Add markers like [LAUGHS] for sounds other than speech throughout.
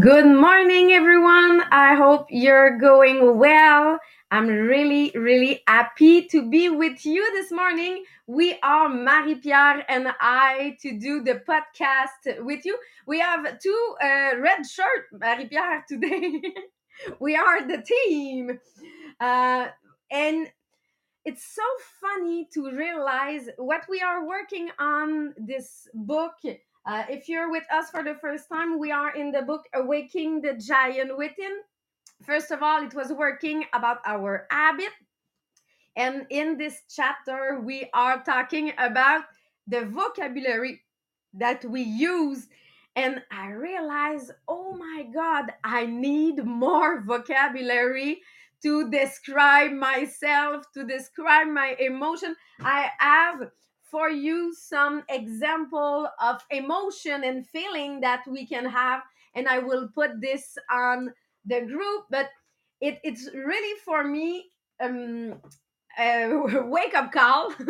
Good morning, everyone. I hope you're going well. I'm really, really happy to be with you this morning. We are Marie Pierre and I to do the podcast with you. We have two uh, red shirt, Marie Pierre, today. [LAUGHS] we are the team. Uh, and it's so funny to realize what we are working on this book uh, if you're with us for the first time, we are in the book Awaking the Giant Within. First of all, it was working about our habit. And in this chapter, we are talking about the vocabulary that we use. And I realized, oh my God, I need more vocabulary to describe myself, to describe my emotion. I have for you some example of emotion and feeling that we can have and i will put this on the group but it, it's really for me um, a [LAUGHS] wake up call [LAUGHS]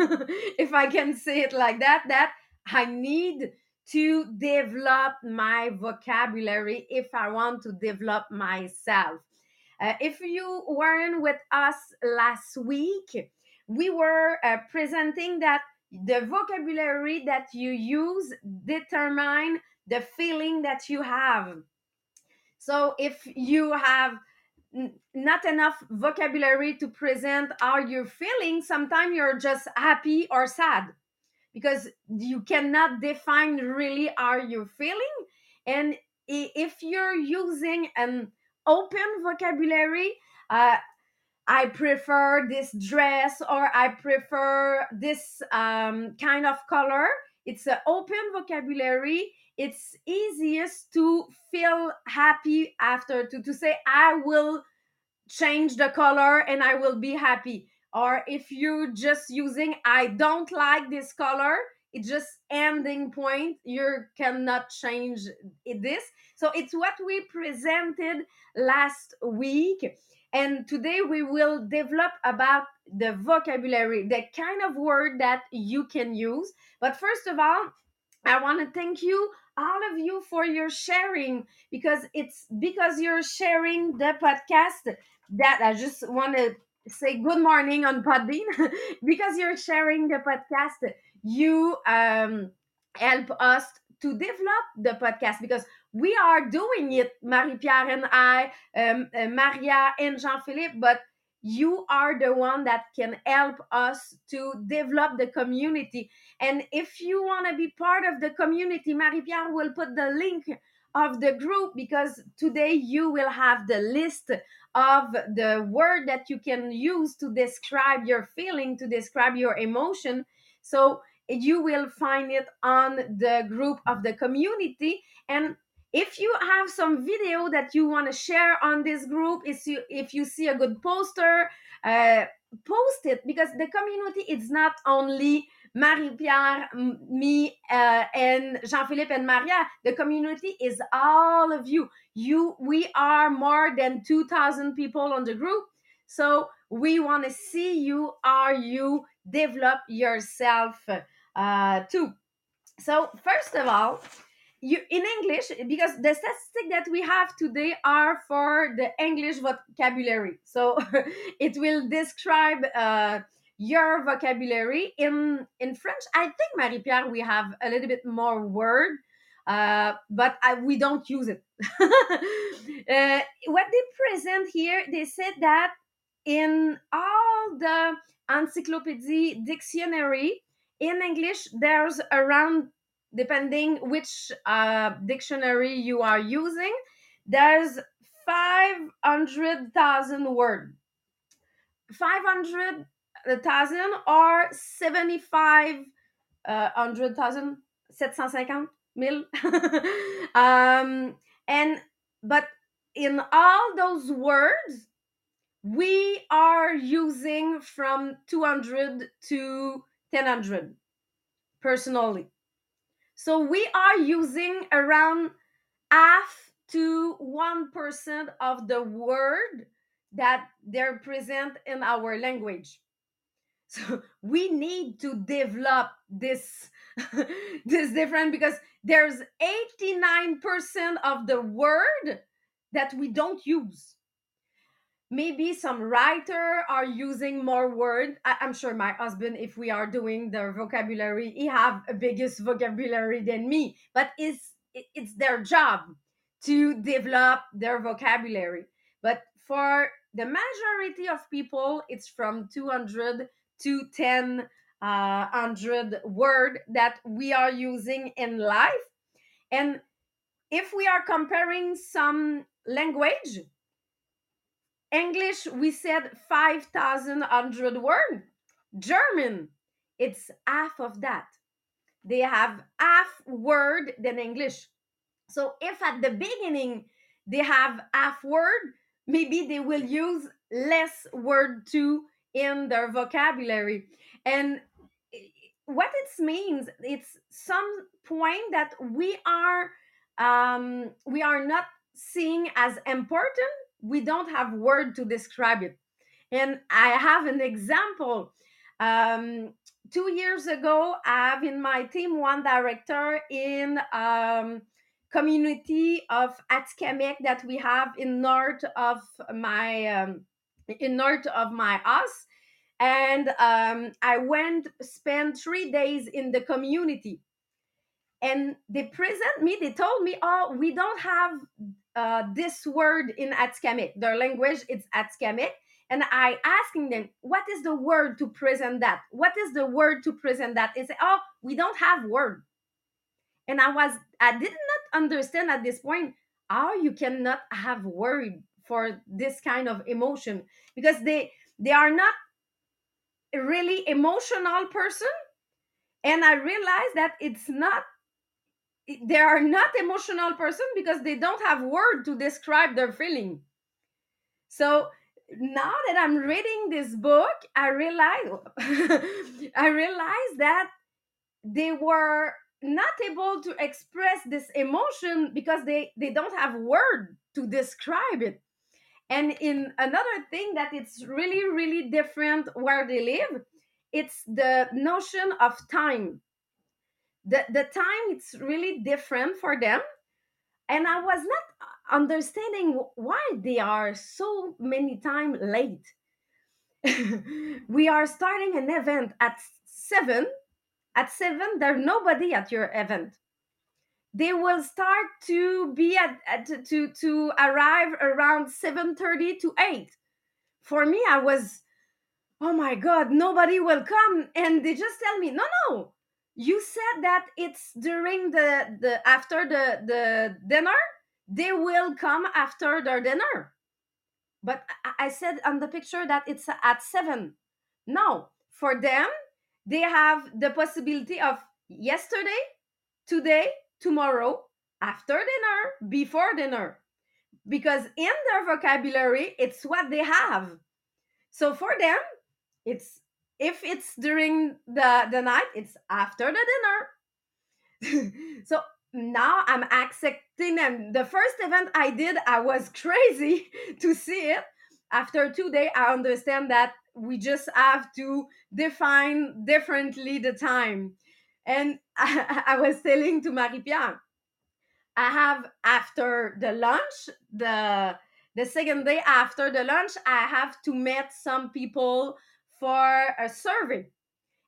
if i can say it like that that i need to develop my vocabulary if i want to develop myself. Uh, if you weren't with us last week we were uh, presenting that the vocabulary that you use determine the feeling that you have. So if you have n- not enough vocabulary to present how you're feeling sometimes you're just happy or sad because you cannot define really how you're feeling. And if you're using an open vocabulary uh, I prefer this dress or I prefer this um, kind of color. It's an open vocabulary. It's easiest to feel happy after to, to say, I will change the color and I will be happy. Or if you're just using, I don't like this color, it's just ending point. You cannot change this. So it's what we presented last week and today we will develop about the vocabulary the kind of word that you can use. But first of all i want to thank you all of you for your sharing because it's because you're sharing the podcast that i just want to say good morning on podbean. [LAUGHS] Because you're sharing the podcast you um help us to develop the podcast. Because we are doing it, Marie Pierre and I, um, uh, Maria and Jean Philippe, but you are the one that can help us to develop the community. And if you want to be part of the community, Marie Pierre will put the link of the group because today you will have the list of the word that you can use to describe your feeling, to describe your emotion. So you will find it on the group of the community. And if you have some video that you want to share on this group, if you, if you see a good poster, uh, post it because the community is not only Marie Pierre, me, uh, and Jean Philippe and Maria. The community is all of you. You, we are more than two thousand people on the group, so we want to see you. Are you develop yourself uh, too? So first of all, you in English because the statistics that we have today are for the English vocabulary. So [LAUGHS] it will describe uh, your vocabulary in in French. I think Marie Pierre we have a little bit more word, uh, but I, we don't use it. [LAUGHS] uh, what they present here, they said that in all the encyclopedia dictionary in English, there's around depending which uh, dictionary you are using, there's 500,000 words. 500,000 or 75 uh, 100,000, 750 mil. [LAUGHS] um, and, but in all those words, we are using from 200 to 1000 personally. So we are using around half to 1% of the word that they're present in our language. [LAUGHS] so we need to develop this [LAUGHS] this different because there's 89% of the word that we don't use maybe some writer are using more word I, am sure my husband if we are doing the vocabulary he have a biggest vocabulary than me. But it's it's their job to develop their vocabulary. But for the majority of people it's from 200 to 10 uh, hundred word that we are using in life. And if we are comparing some language english we said 5100 word. German it's half of that. They have half word than english. So if at the beginning they have half word maybe they will use less word too in their vocabulary. And what it means it's some point that we are um, we are not seeing as important we don't have word to describe it. And i have an example. Um, two years ago i have in my team one director in um, community of Atikamekw that we have in north of my um, in north of my house. And um, i went spend three days in the community. And they present me they told me oh we don't have uh, this word in Atikamekw their language it's Atikamekw and i asking them what is the word to present that? What is the word to present that? They say oh we don't have word. And i was i did not understand at this point how you cannot have word for this kind of emotion. Because they they are not a really emotional person. And i realized that it's not they are not emotional person because they don't have word to describe their feeling. So now that i'm reading this book i realize [LAUGHS] i realized that they were not able to express this emotion because they they don't have word to describe it. And in another thing that it's really really different where they live it's the notion of time the the time it's really different for them. And i was not understanding why they are so many time late. [LAUGHS] We are starting an event at 7 at 7 there's nobody at your event. They will start to be at, at to to arrive around 7:30 to 8 for me i was oh my god nobody will come. And they just tell me no no you said that it's during the the after the the dinner? They will come after their dinner. But i, said on the picture that it's at 7 no for them they have the possibility of yesterday today tomorrow after dinner before dinner. Because in their vocabulary it's what they have. So for them it's if it's during the the night it's after the dinner. [LAUGHS] So now i'm accepting them. The first event i did i was [LAUGHS] crazy to see it. After two days i understand that we just have to define differently the time. And I, [LAUGHS] I was telling to Marie-Pierre, I have after the lunch, the the second day after the lunch, I have to meet some people for a survey.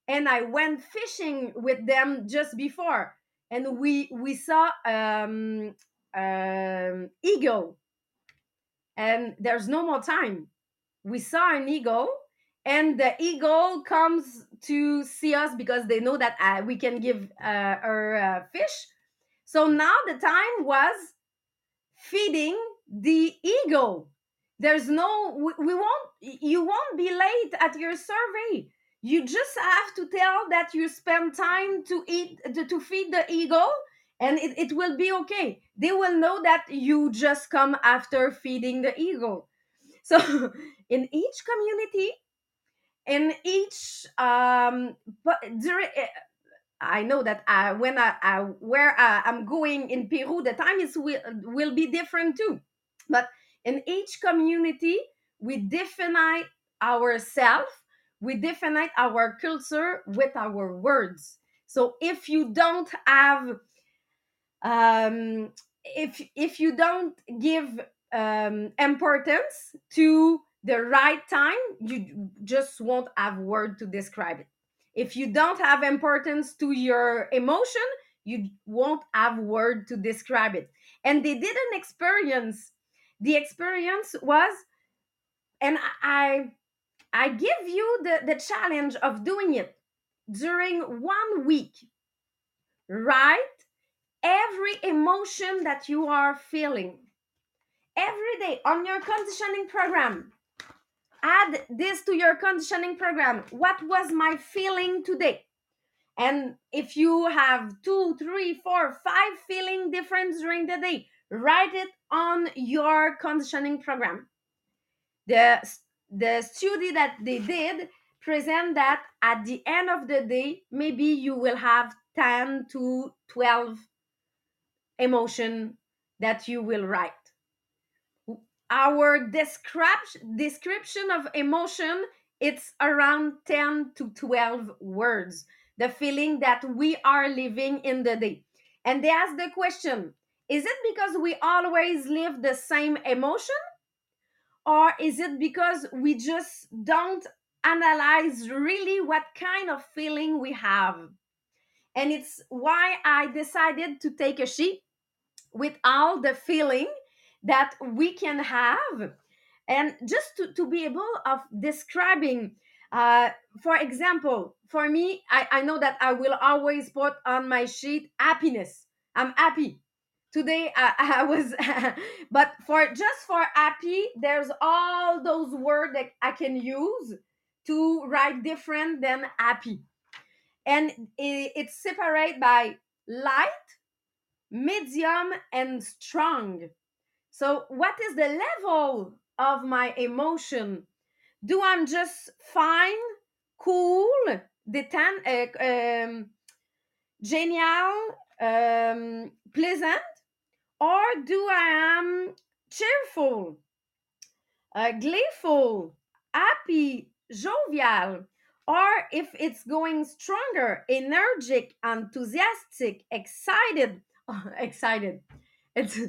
And I went fishing with them just before. And we we saw um, um eagle. And there's no more time. We saw an eagle and the eagle comes to see us because they know that uh, we can give uh, our uh, fish so now the time was feeding the eagle there's no we, we won't you won't be late at your survey. You just have to tell that you spend time to eat to, feed the eagle and it, it will be okay. They will know that you just come after feeding the eagle so [LAUGHS] in each community in each um but during eh, I know that uh, when I, I where uh, I'm going in Peru, the time is will, will be different too. But in each community, we define ourselves we define our culture with our words. So if you don't have um, if if you don't give um, importance to the right time you just won't have word to describe it. If you don't have importance to your emotion you won't have word to describe it. And they did an experience the experience was and i i give you the the challenge of doing it during one week write every emotion that you are feeling every day on your conditioning program add this to your conditioning program. What was my feeling today? And if you have two three four five feeling different during the day write it on your conditioning program. The the study that they did present that at the end of the day maybe you will have 10 to 12 emotion that you will write. Our description description of emotion it's around 10 to 12 words the feeling that we are living in the day. And they ask the question is it because we always live the same emotion? Or is it because we just don't analyze really what kind of feeling we have? And it's why i decided to take a sheet with all the feeling that we can have. And just to, to be able of describing uh, for example for me I, I know that i will always put on my sheet happiness. I'm happy today i, [LAUGHS] I was but for just for happy there's all those words that i can use to write different than happy and it, it's separate by light medium and strong. So what is the level of my emotion? Do i'm just fine cool detan uh, um, genial um, pleasant or do i am cheerful uh, gleeful happy jovial? Or if it's going stronger energetic enthusiastic excited oh, [LAUGHS] excited. It's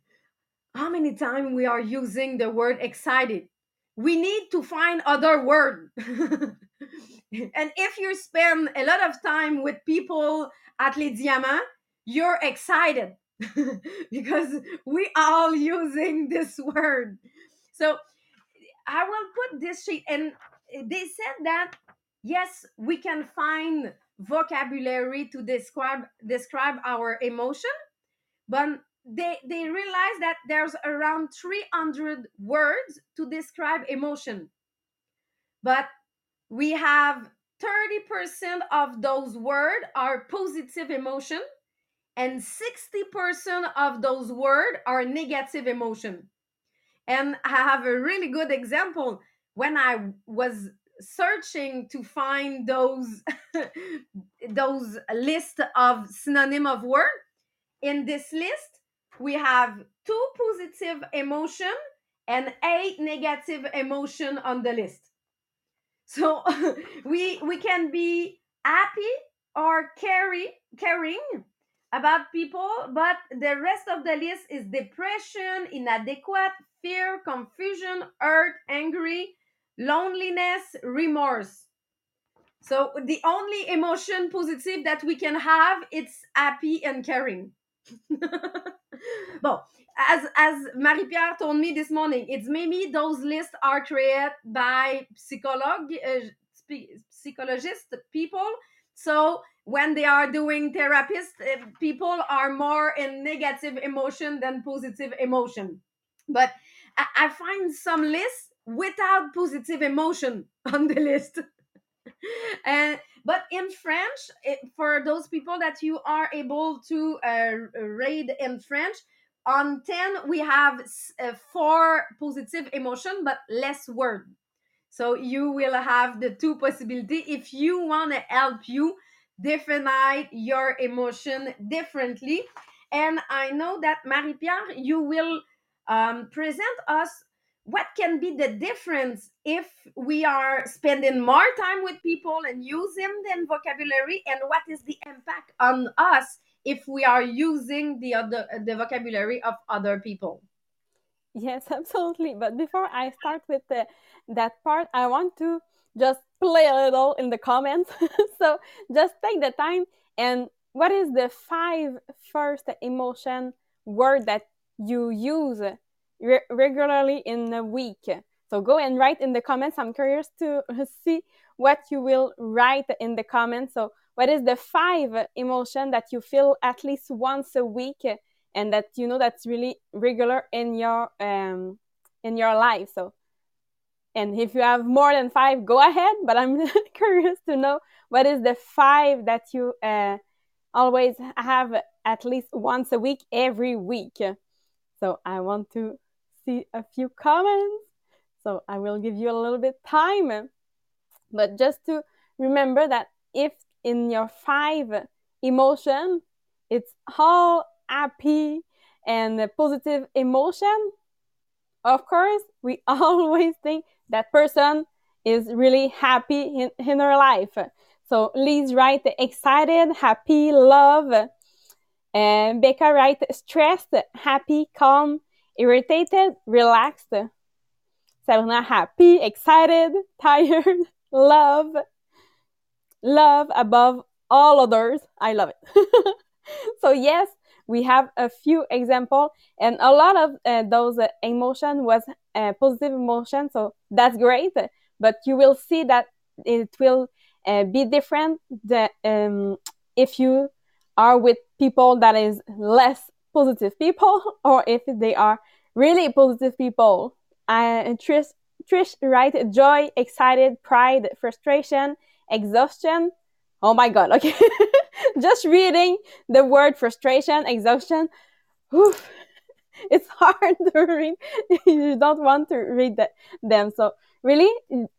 [LAUGHS] how many times we are using the word excited? We need to find other word. [LAUGHS] And if you spend a lot of time with people at les diamants you're excited [LAUGHS] because we all using this word. So i will put this sheet and they said that yes we can find vocabulary to describe describe our emotion but they they realize that there's around 300 words to describe emotion. But we have 30% of those words are positive emotion and 60% of those words are negative emotion. And i have a really good example. When i was searching to find those [LAUGHS] those list of synonym of word in this list we have two positive emotion and eight negative emotion on the list. So [LAUGHS] we we can be happy or carry caring about people but the rest of the list is depression inadequate fear confusion hurt angry loneliness remorse. So the only emotion positive that we can have it's happy and caring. [LAUGHS] Well as as marie-pierre told me this morning it's maybe those lists are created by psycholog uh, psychologist people. So when they are doing therapist uh, people are more in negative emotion than positive emotion. But I, I find some lists without positive emotion [LAUGHS] on the list. [LAUGHS] And but in french it, for those people that you are able to uh, read in french on 10 we have uh, four positive emotion but less word. So you will have the two possibility. If you want to help you define your emotion differently. And i know that marie-pierre you will um, present us what can be the difference if we are spending more time with people and using the vocabulary and what is the impact on us if we are using the other the vocabulary of other people? Yes [LAUGHS] absolutely. But before i start with the, that part i want to just play a little in the comments. [LAUGHS] So just take the time. And what is the five first emotion word that you use re regularly in a week? So go and write in the comments. I'm curious to [LAUGHS] see what you will write in the comments. So what is the five emotion that you feel at least once a week and that you know that's really regular in your um, in your life? So and if you have more than five go ahead but i'm [LAUGHS] curious to know what is the five that you uh, always have at least once a week every week? So i want to see a few comments. So i will give you a little bit time. But just to remember that if in your five emotion it's all happy and positive emotion of course we [LAUGHS] always think that person is really happy in, in her life so Liz write excited happy love and Becca write stressed happy calm irritated relaxed Sabrina happy excited [LAUGHS] tired love love above all others. I love it. [LAUGHS] so yes, we have a few example and a lot of uh, those uh, emotion was uh, positive emotion. So that's great. But you will see that it will uh, be different that, um, if you are with people that is less positive people [LAUGHS] or if they are really positive people. Uh, Trish, Trish, right? Joy, excited, pride, frustration, exhaustion. Oh my God. Okay. [LAUGHS] [LAUGHS] Just reading the word frustration, exhaustion. Oof, [LAUGHS] it's hard [LAUGHS] to read. you don't want to read the, them. So really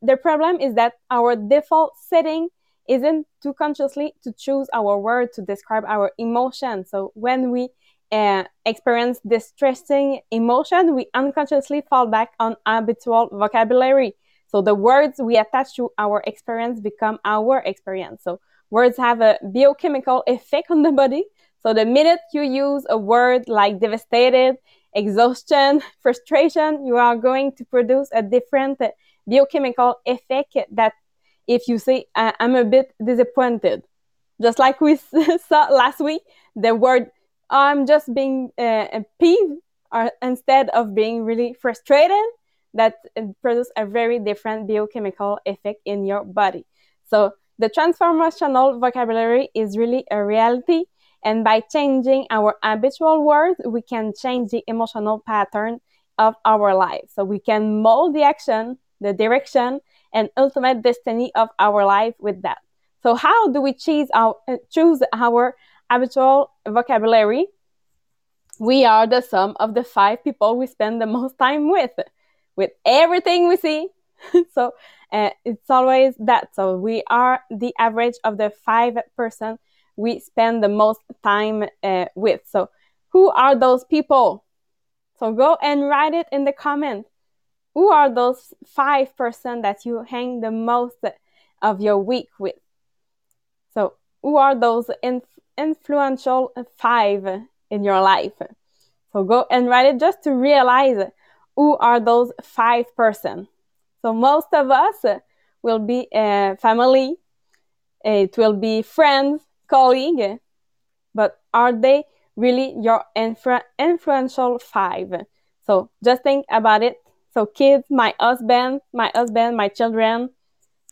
the problem is that our default setting isn't too consciously to choose our word to describe our emotion. So when we uh, experience distressing emotion, we unconsciously fall back on habitual vocabulary. So the words we attach to our experience become our experience. So words have a biochemical effect on the body. So the minute you use a word like devastated, exhaustion, [LAUGHS] frustration, you are going to produce a different biochemical effect that if you say, I'm a bit disappointed, just like we [LAUGHS] saw last week, the word I'm just being uh, peeved or instead of being really frustrated, that produce a very different biochemical effect in your body. So the transformational vocabulary is really a reality. And by changing our habitual words, we can change the emotional pattern of our life. So we can mold the action, the direction, and ultimate destiny of our life with that. So how do we choose our, choose our habitual vocabulary? We are the sum of the five people we spend the most time with with everything we see. [LAUGHS] so uh, it's always that. So we are the average of the five person we spend the most time uh, with. So who are those people? So go and write it in the comment. Who are those five person that you hang the most of your week with? So who are those inf influential five in your life? So go and write it just to realize who are those five person. So most of us uh, will be a family, uh, it will be friends, colleague, but are they really your influ influential five? So just think about it. So kids, my husband, my husband, my children,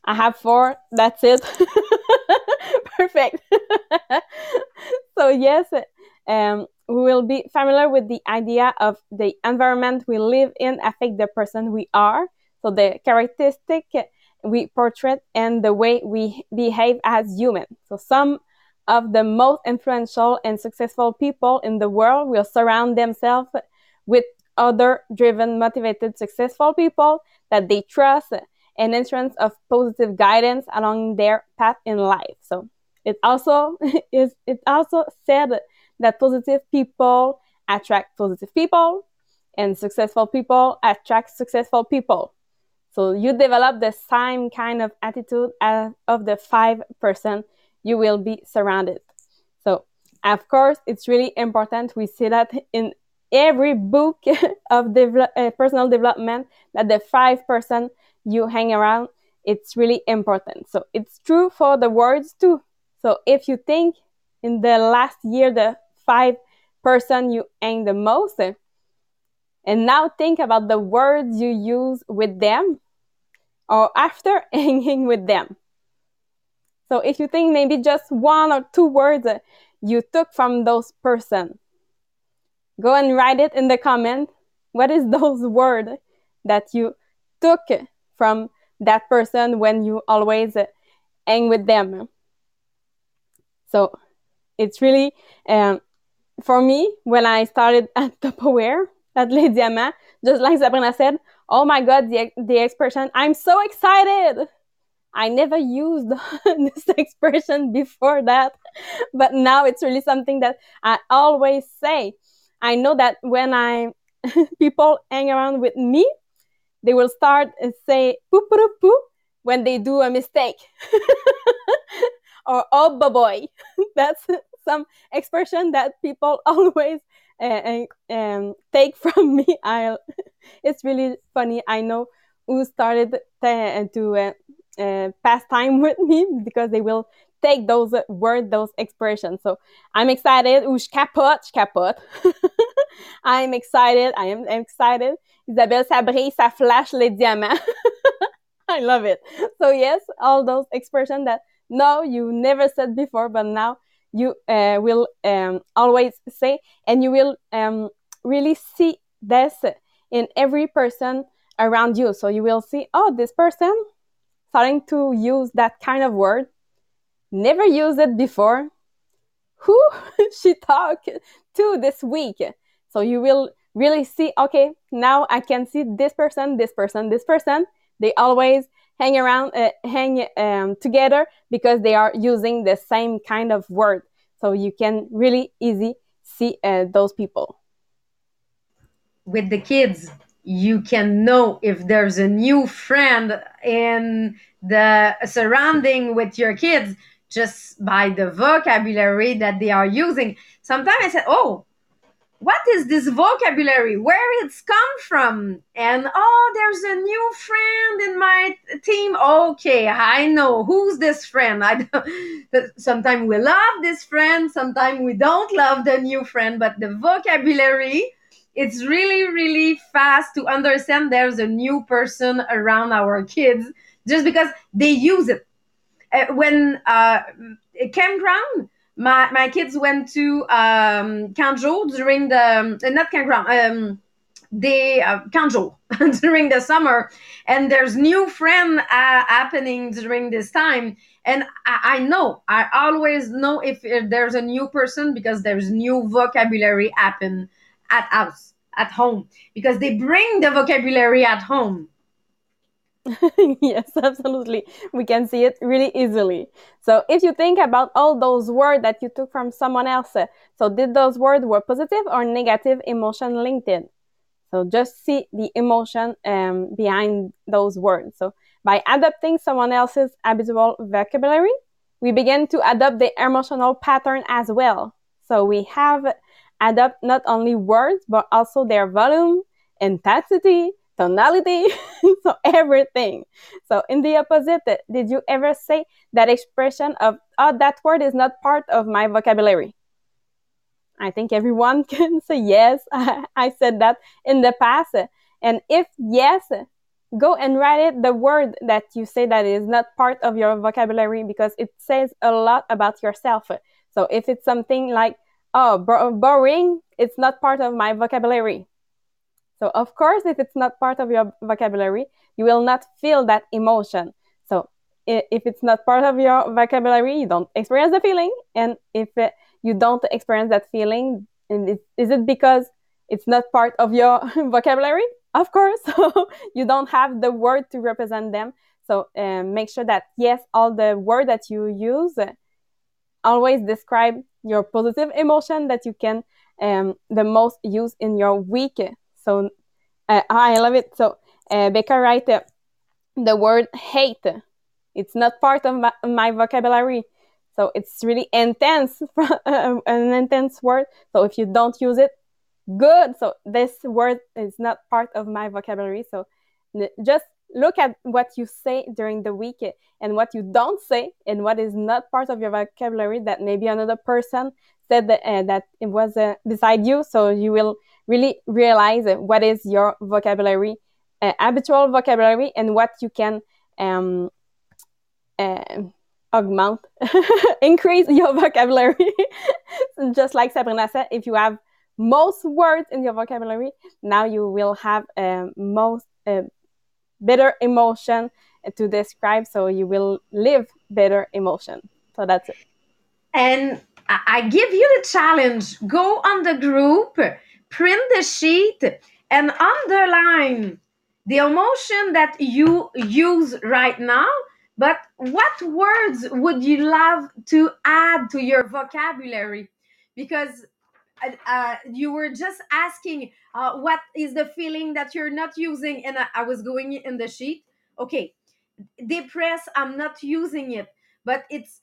I have four. That's it. [LAUGHS] Perfect. [LAUGHS] so yes, um, we will be familiar with the idea of the environment we live in affect the person we are. So the characteristic we portray and the way we behave as human. So some of the most influential and successful people in the world will surround themselves with other driven, motivated, successful people that they trust and insurance of positive guidance along their path in life. So it also [LAUGHS] is it also said that positive people attract positive people and successful people attract successful people. So you develop the same kind of attitude as of the five person you will be surrounded. So of course, it's really important. We see that in every book [LAUGHS] of uh, personal development that the five person you hang around, it's really important. So it's true for the words too. So if you think in the last year, the five person you hang the most, and now think about the words you use with them or after [LAUGHS] hanging with them. So if you think maybe just one or two words you took from those person, go and write it in the comment. What is [LAUGHS] those words that you took from that person when you always hang with them? So it's really um, for me when I started [LAUGHS] at Tupperware at Les just like Sabrina said, oh my god, the the expression, I'm so excited. I never used [LAUGHS] this expression before that, but now it's really something that I always say. I know that when I [LAUGHS] people hang around with me, they will start and say poop poop poop when they do a mistake. [LAUGHS] or oh boy. That's some expression that people always uh, um, take [LAUGHS] from me. I it's really funny. I know who started to, to uh, uh, pass time [LAUGHS] with me because they will take those words, those expressions. So I'm excited. Capote. [LAUGHS] I'm excited. I am excited. Isabelle, brille, ça flash les diamants. I love it. So yes, all those expressions that no, you never said before, but now you uh, will um, always say, and you will um, really see this in every person around you. So you will see, oh, this person starting to use that kind of word, never used it before. Who [LAUGHS] she talked to this week? So you will really see, okay, now I can see this person, this person, this person. They always hang around, uh, hang um, together because they are using the same kind of word. So you can really easy see uh, those people. With the kids, you can know if there's a new friend in the surrounding with your kids just by the vocabulary that they are using. Sometimes I said, "Oh, what is this vocabulary? Where it's come from? And oh there's a new friend in my team. Okay i know. Who's this friend? I [LAUGHS] sometimes we love this friend sometimes we don't love the new friend but the vocabulary it's really really fast to understand there's a new person around our kids just because they use it. Uh, when uh, campground my my kids went to um, Kanjo during the um, not campground um, the uh, Kanjo [LAUGHS] during the summer, and there's new friend uh, happening during this time. And I, I, know, I always know if, if there's a new person because there's new vocabulary happen at house, at home, because they bring the vocabulary at home. [LAUGHS] yes, absolutely. We can see it really easily. So if you think about all those words that you took from someone else, uh, so did those words were positive or negative emotion linked in? So just see the emotion um, behind those words. So by adopting someone else's habitual vocabulary, we begin to adopt the emotional pattern as well. So we have adopt not only words, but also their volume, intensity, tonality, [LAUGHS] so everything. So in the opposite, did you ever say that expression of, oh, that word is not part of my vocabulary? I think everyone [LAUGHS] can say yes. [LAUGHS] I said that in the past. And if yes, go and write it the word that you say that is not part of your vocabulary because it says a lot about yourself. So if it's something like, oh, boring, it's not part of my vocabulary. So, of course, if it's not part of your vocabulary, you will not feel that emotion. So, if it's not part of your vocabulary, you don't experience the feeling. And if uh, you don't experience that feeling, is it because it's not part of your [LAUGHS] vocabulary? Of course. [LAUGHS] You don't have the word to represent them. So, um, make sure that, yes, all the word that you use always describe your positive emotion that you can um, the most use in your week So uh, I love it. So uh, Becca write uh, the word hate. It's not part of my, my vocabulary. So it's really intense, [LAUGHS] an intense word. So if you don't use it, good. So this word is not part of my vocabulary. So just look at what you say during the week and what you don't say and what is not part of your vocabulary that maybe another person said that, uh, that it was uh, beside you. So you will really realize what is your vocabulary, uh, habitual vocabulary, and what you can um, uh, augment, [LAUGHS] increase your [LAUGHS] vocabulary. [LAUGHS] Just like Sabrina said, if you have most words in your vocabulary, now you will have um, most uh, better emotion to describe. So you will live better emotion. So that's it. And I give you the challenge: go on the group, print the sheet, and underline the emotion that you use right now but what words would you love to add to your vocabulary? Because uh, uh, you were just asking uh, what is the feeling that you're not using, and I, I was going in the sheet. Okay, depress, I'm not using it, but it's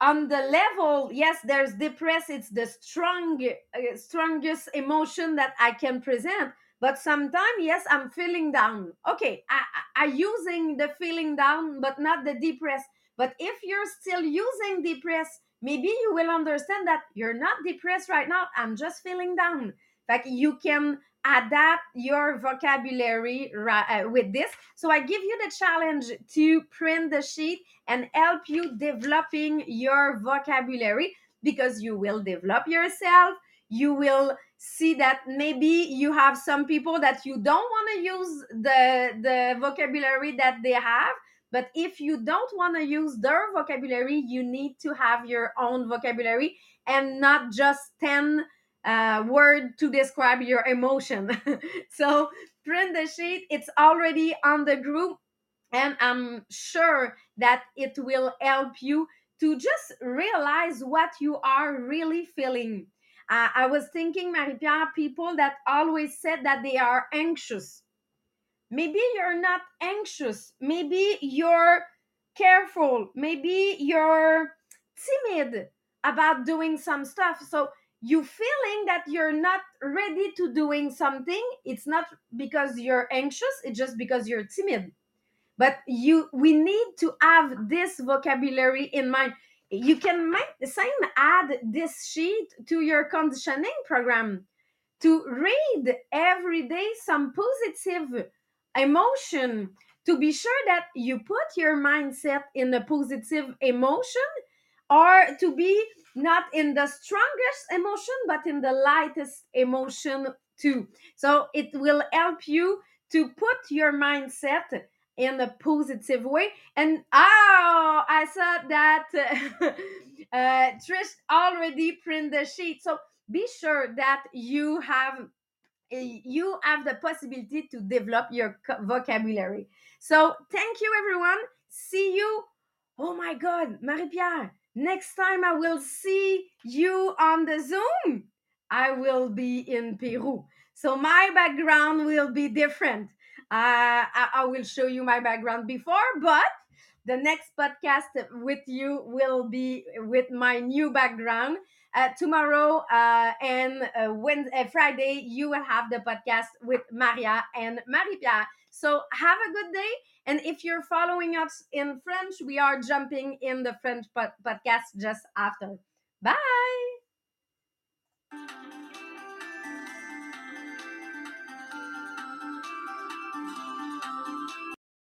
on the level yes there's depress it's the strong uh, strongest emotion that i can present but sometimes yes i'm feeling down. Okay i i using the feeling down but not the depressed. But if you're still using depressed maybe you will understand that you're not depressed right now i'm just feeling down. Like you can adapt your vocabulary uh, with this. So i give you the challenge to print the sheet and help you developing your vocabulary because you will develop yourself. You will see that maybe you have some people that you don't want to use the the vocabulary that they have but if you don't want to use their vocabulary you need to have your own vocabulary and not just 10 uh, word to describe your emotion [LAUGHS] so print the sheet it's already on the group and i'm sure that it will help you to just realize what you are really feeling uh, I was thinking, Marie Pierre, people that always said that they are anxious. Maybe you're not anxious. Maybe you're careful. Maybe you're timid about doing some stuff. So you feeling that you're not ready to doing something. It's not because you're anxious. It's just because you're timid. But you, we need to have this vocabulary in mind you can make the same add this sheet to your conditioning program to read every day some positive emotion to be sure that you put your mindset in a positive emotion or to be not in the strongest emotion but in the lightest emotion too so it will help you to put your mindset in a positive way. And oh, I saw that [LAUGHS] uh, Trish already print the sheet. So be sure that you have you have the possibility to develop your vocabulary. So thank you everyone. See you. Oh my God, Marie-Pierre, next time I will see you on the Zoom. I will be in Peru. So my background will be different. Uh, I, I will show you my background before, but the next podcast with you will be with my new background. Uh, tomorrow uh, and uh, Wednesday, uh, Friday, you will have the podcast with Maria and Marie Pierre. So have a good day. And if you're following us in French, we are jumping in the French pod- podcast just after. Bye.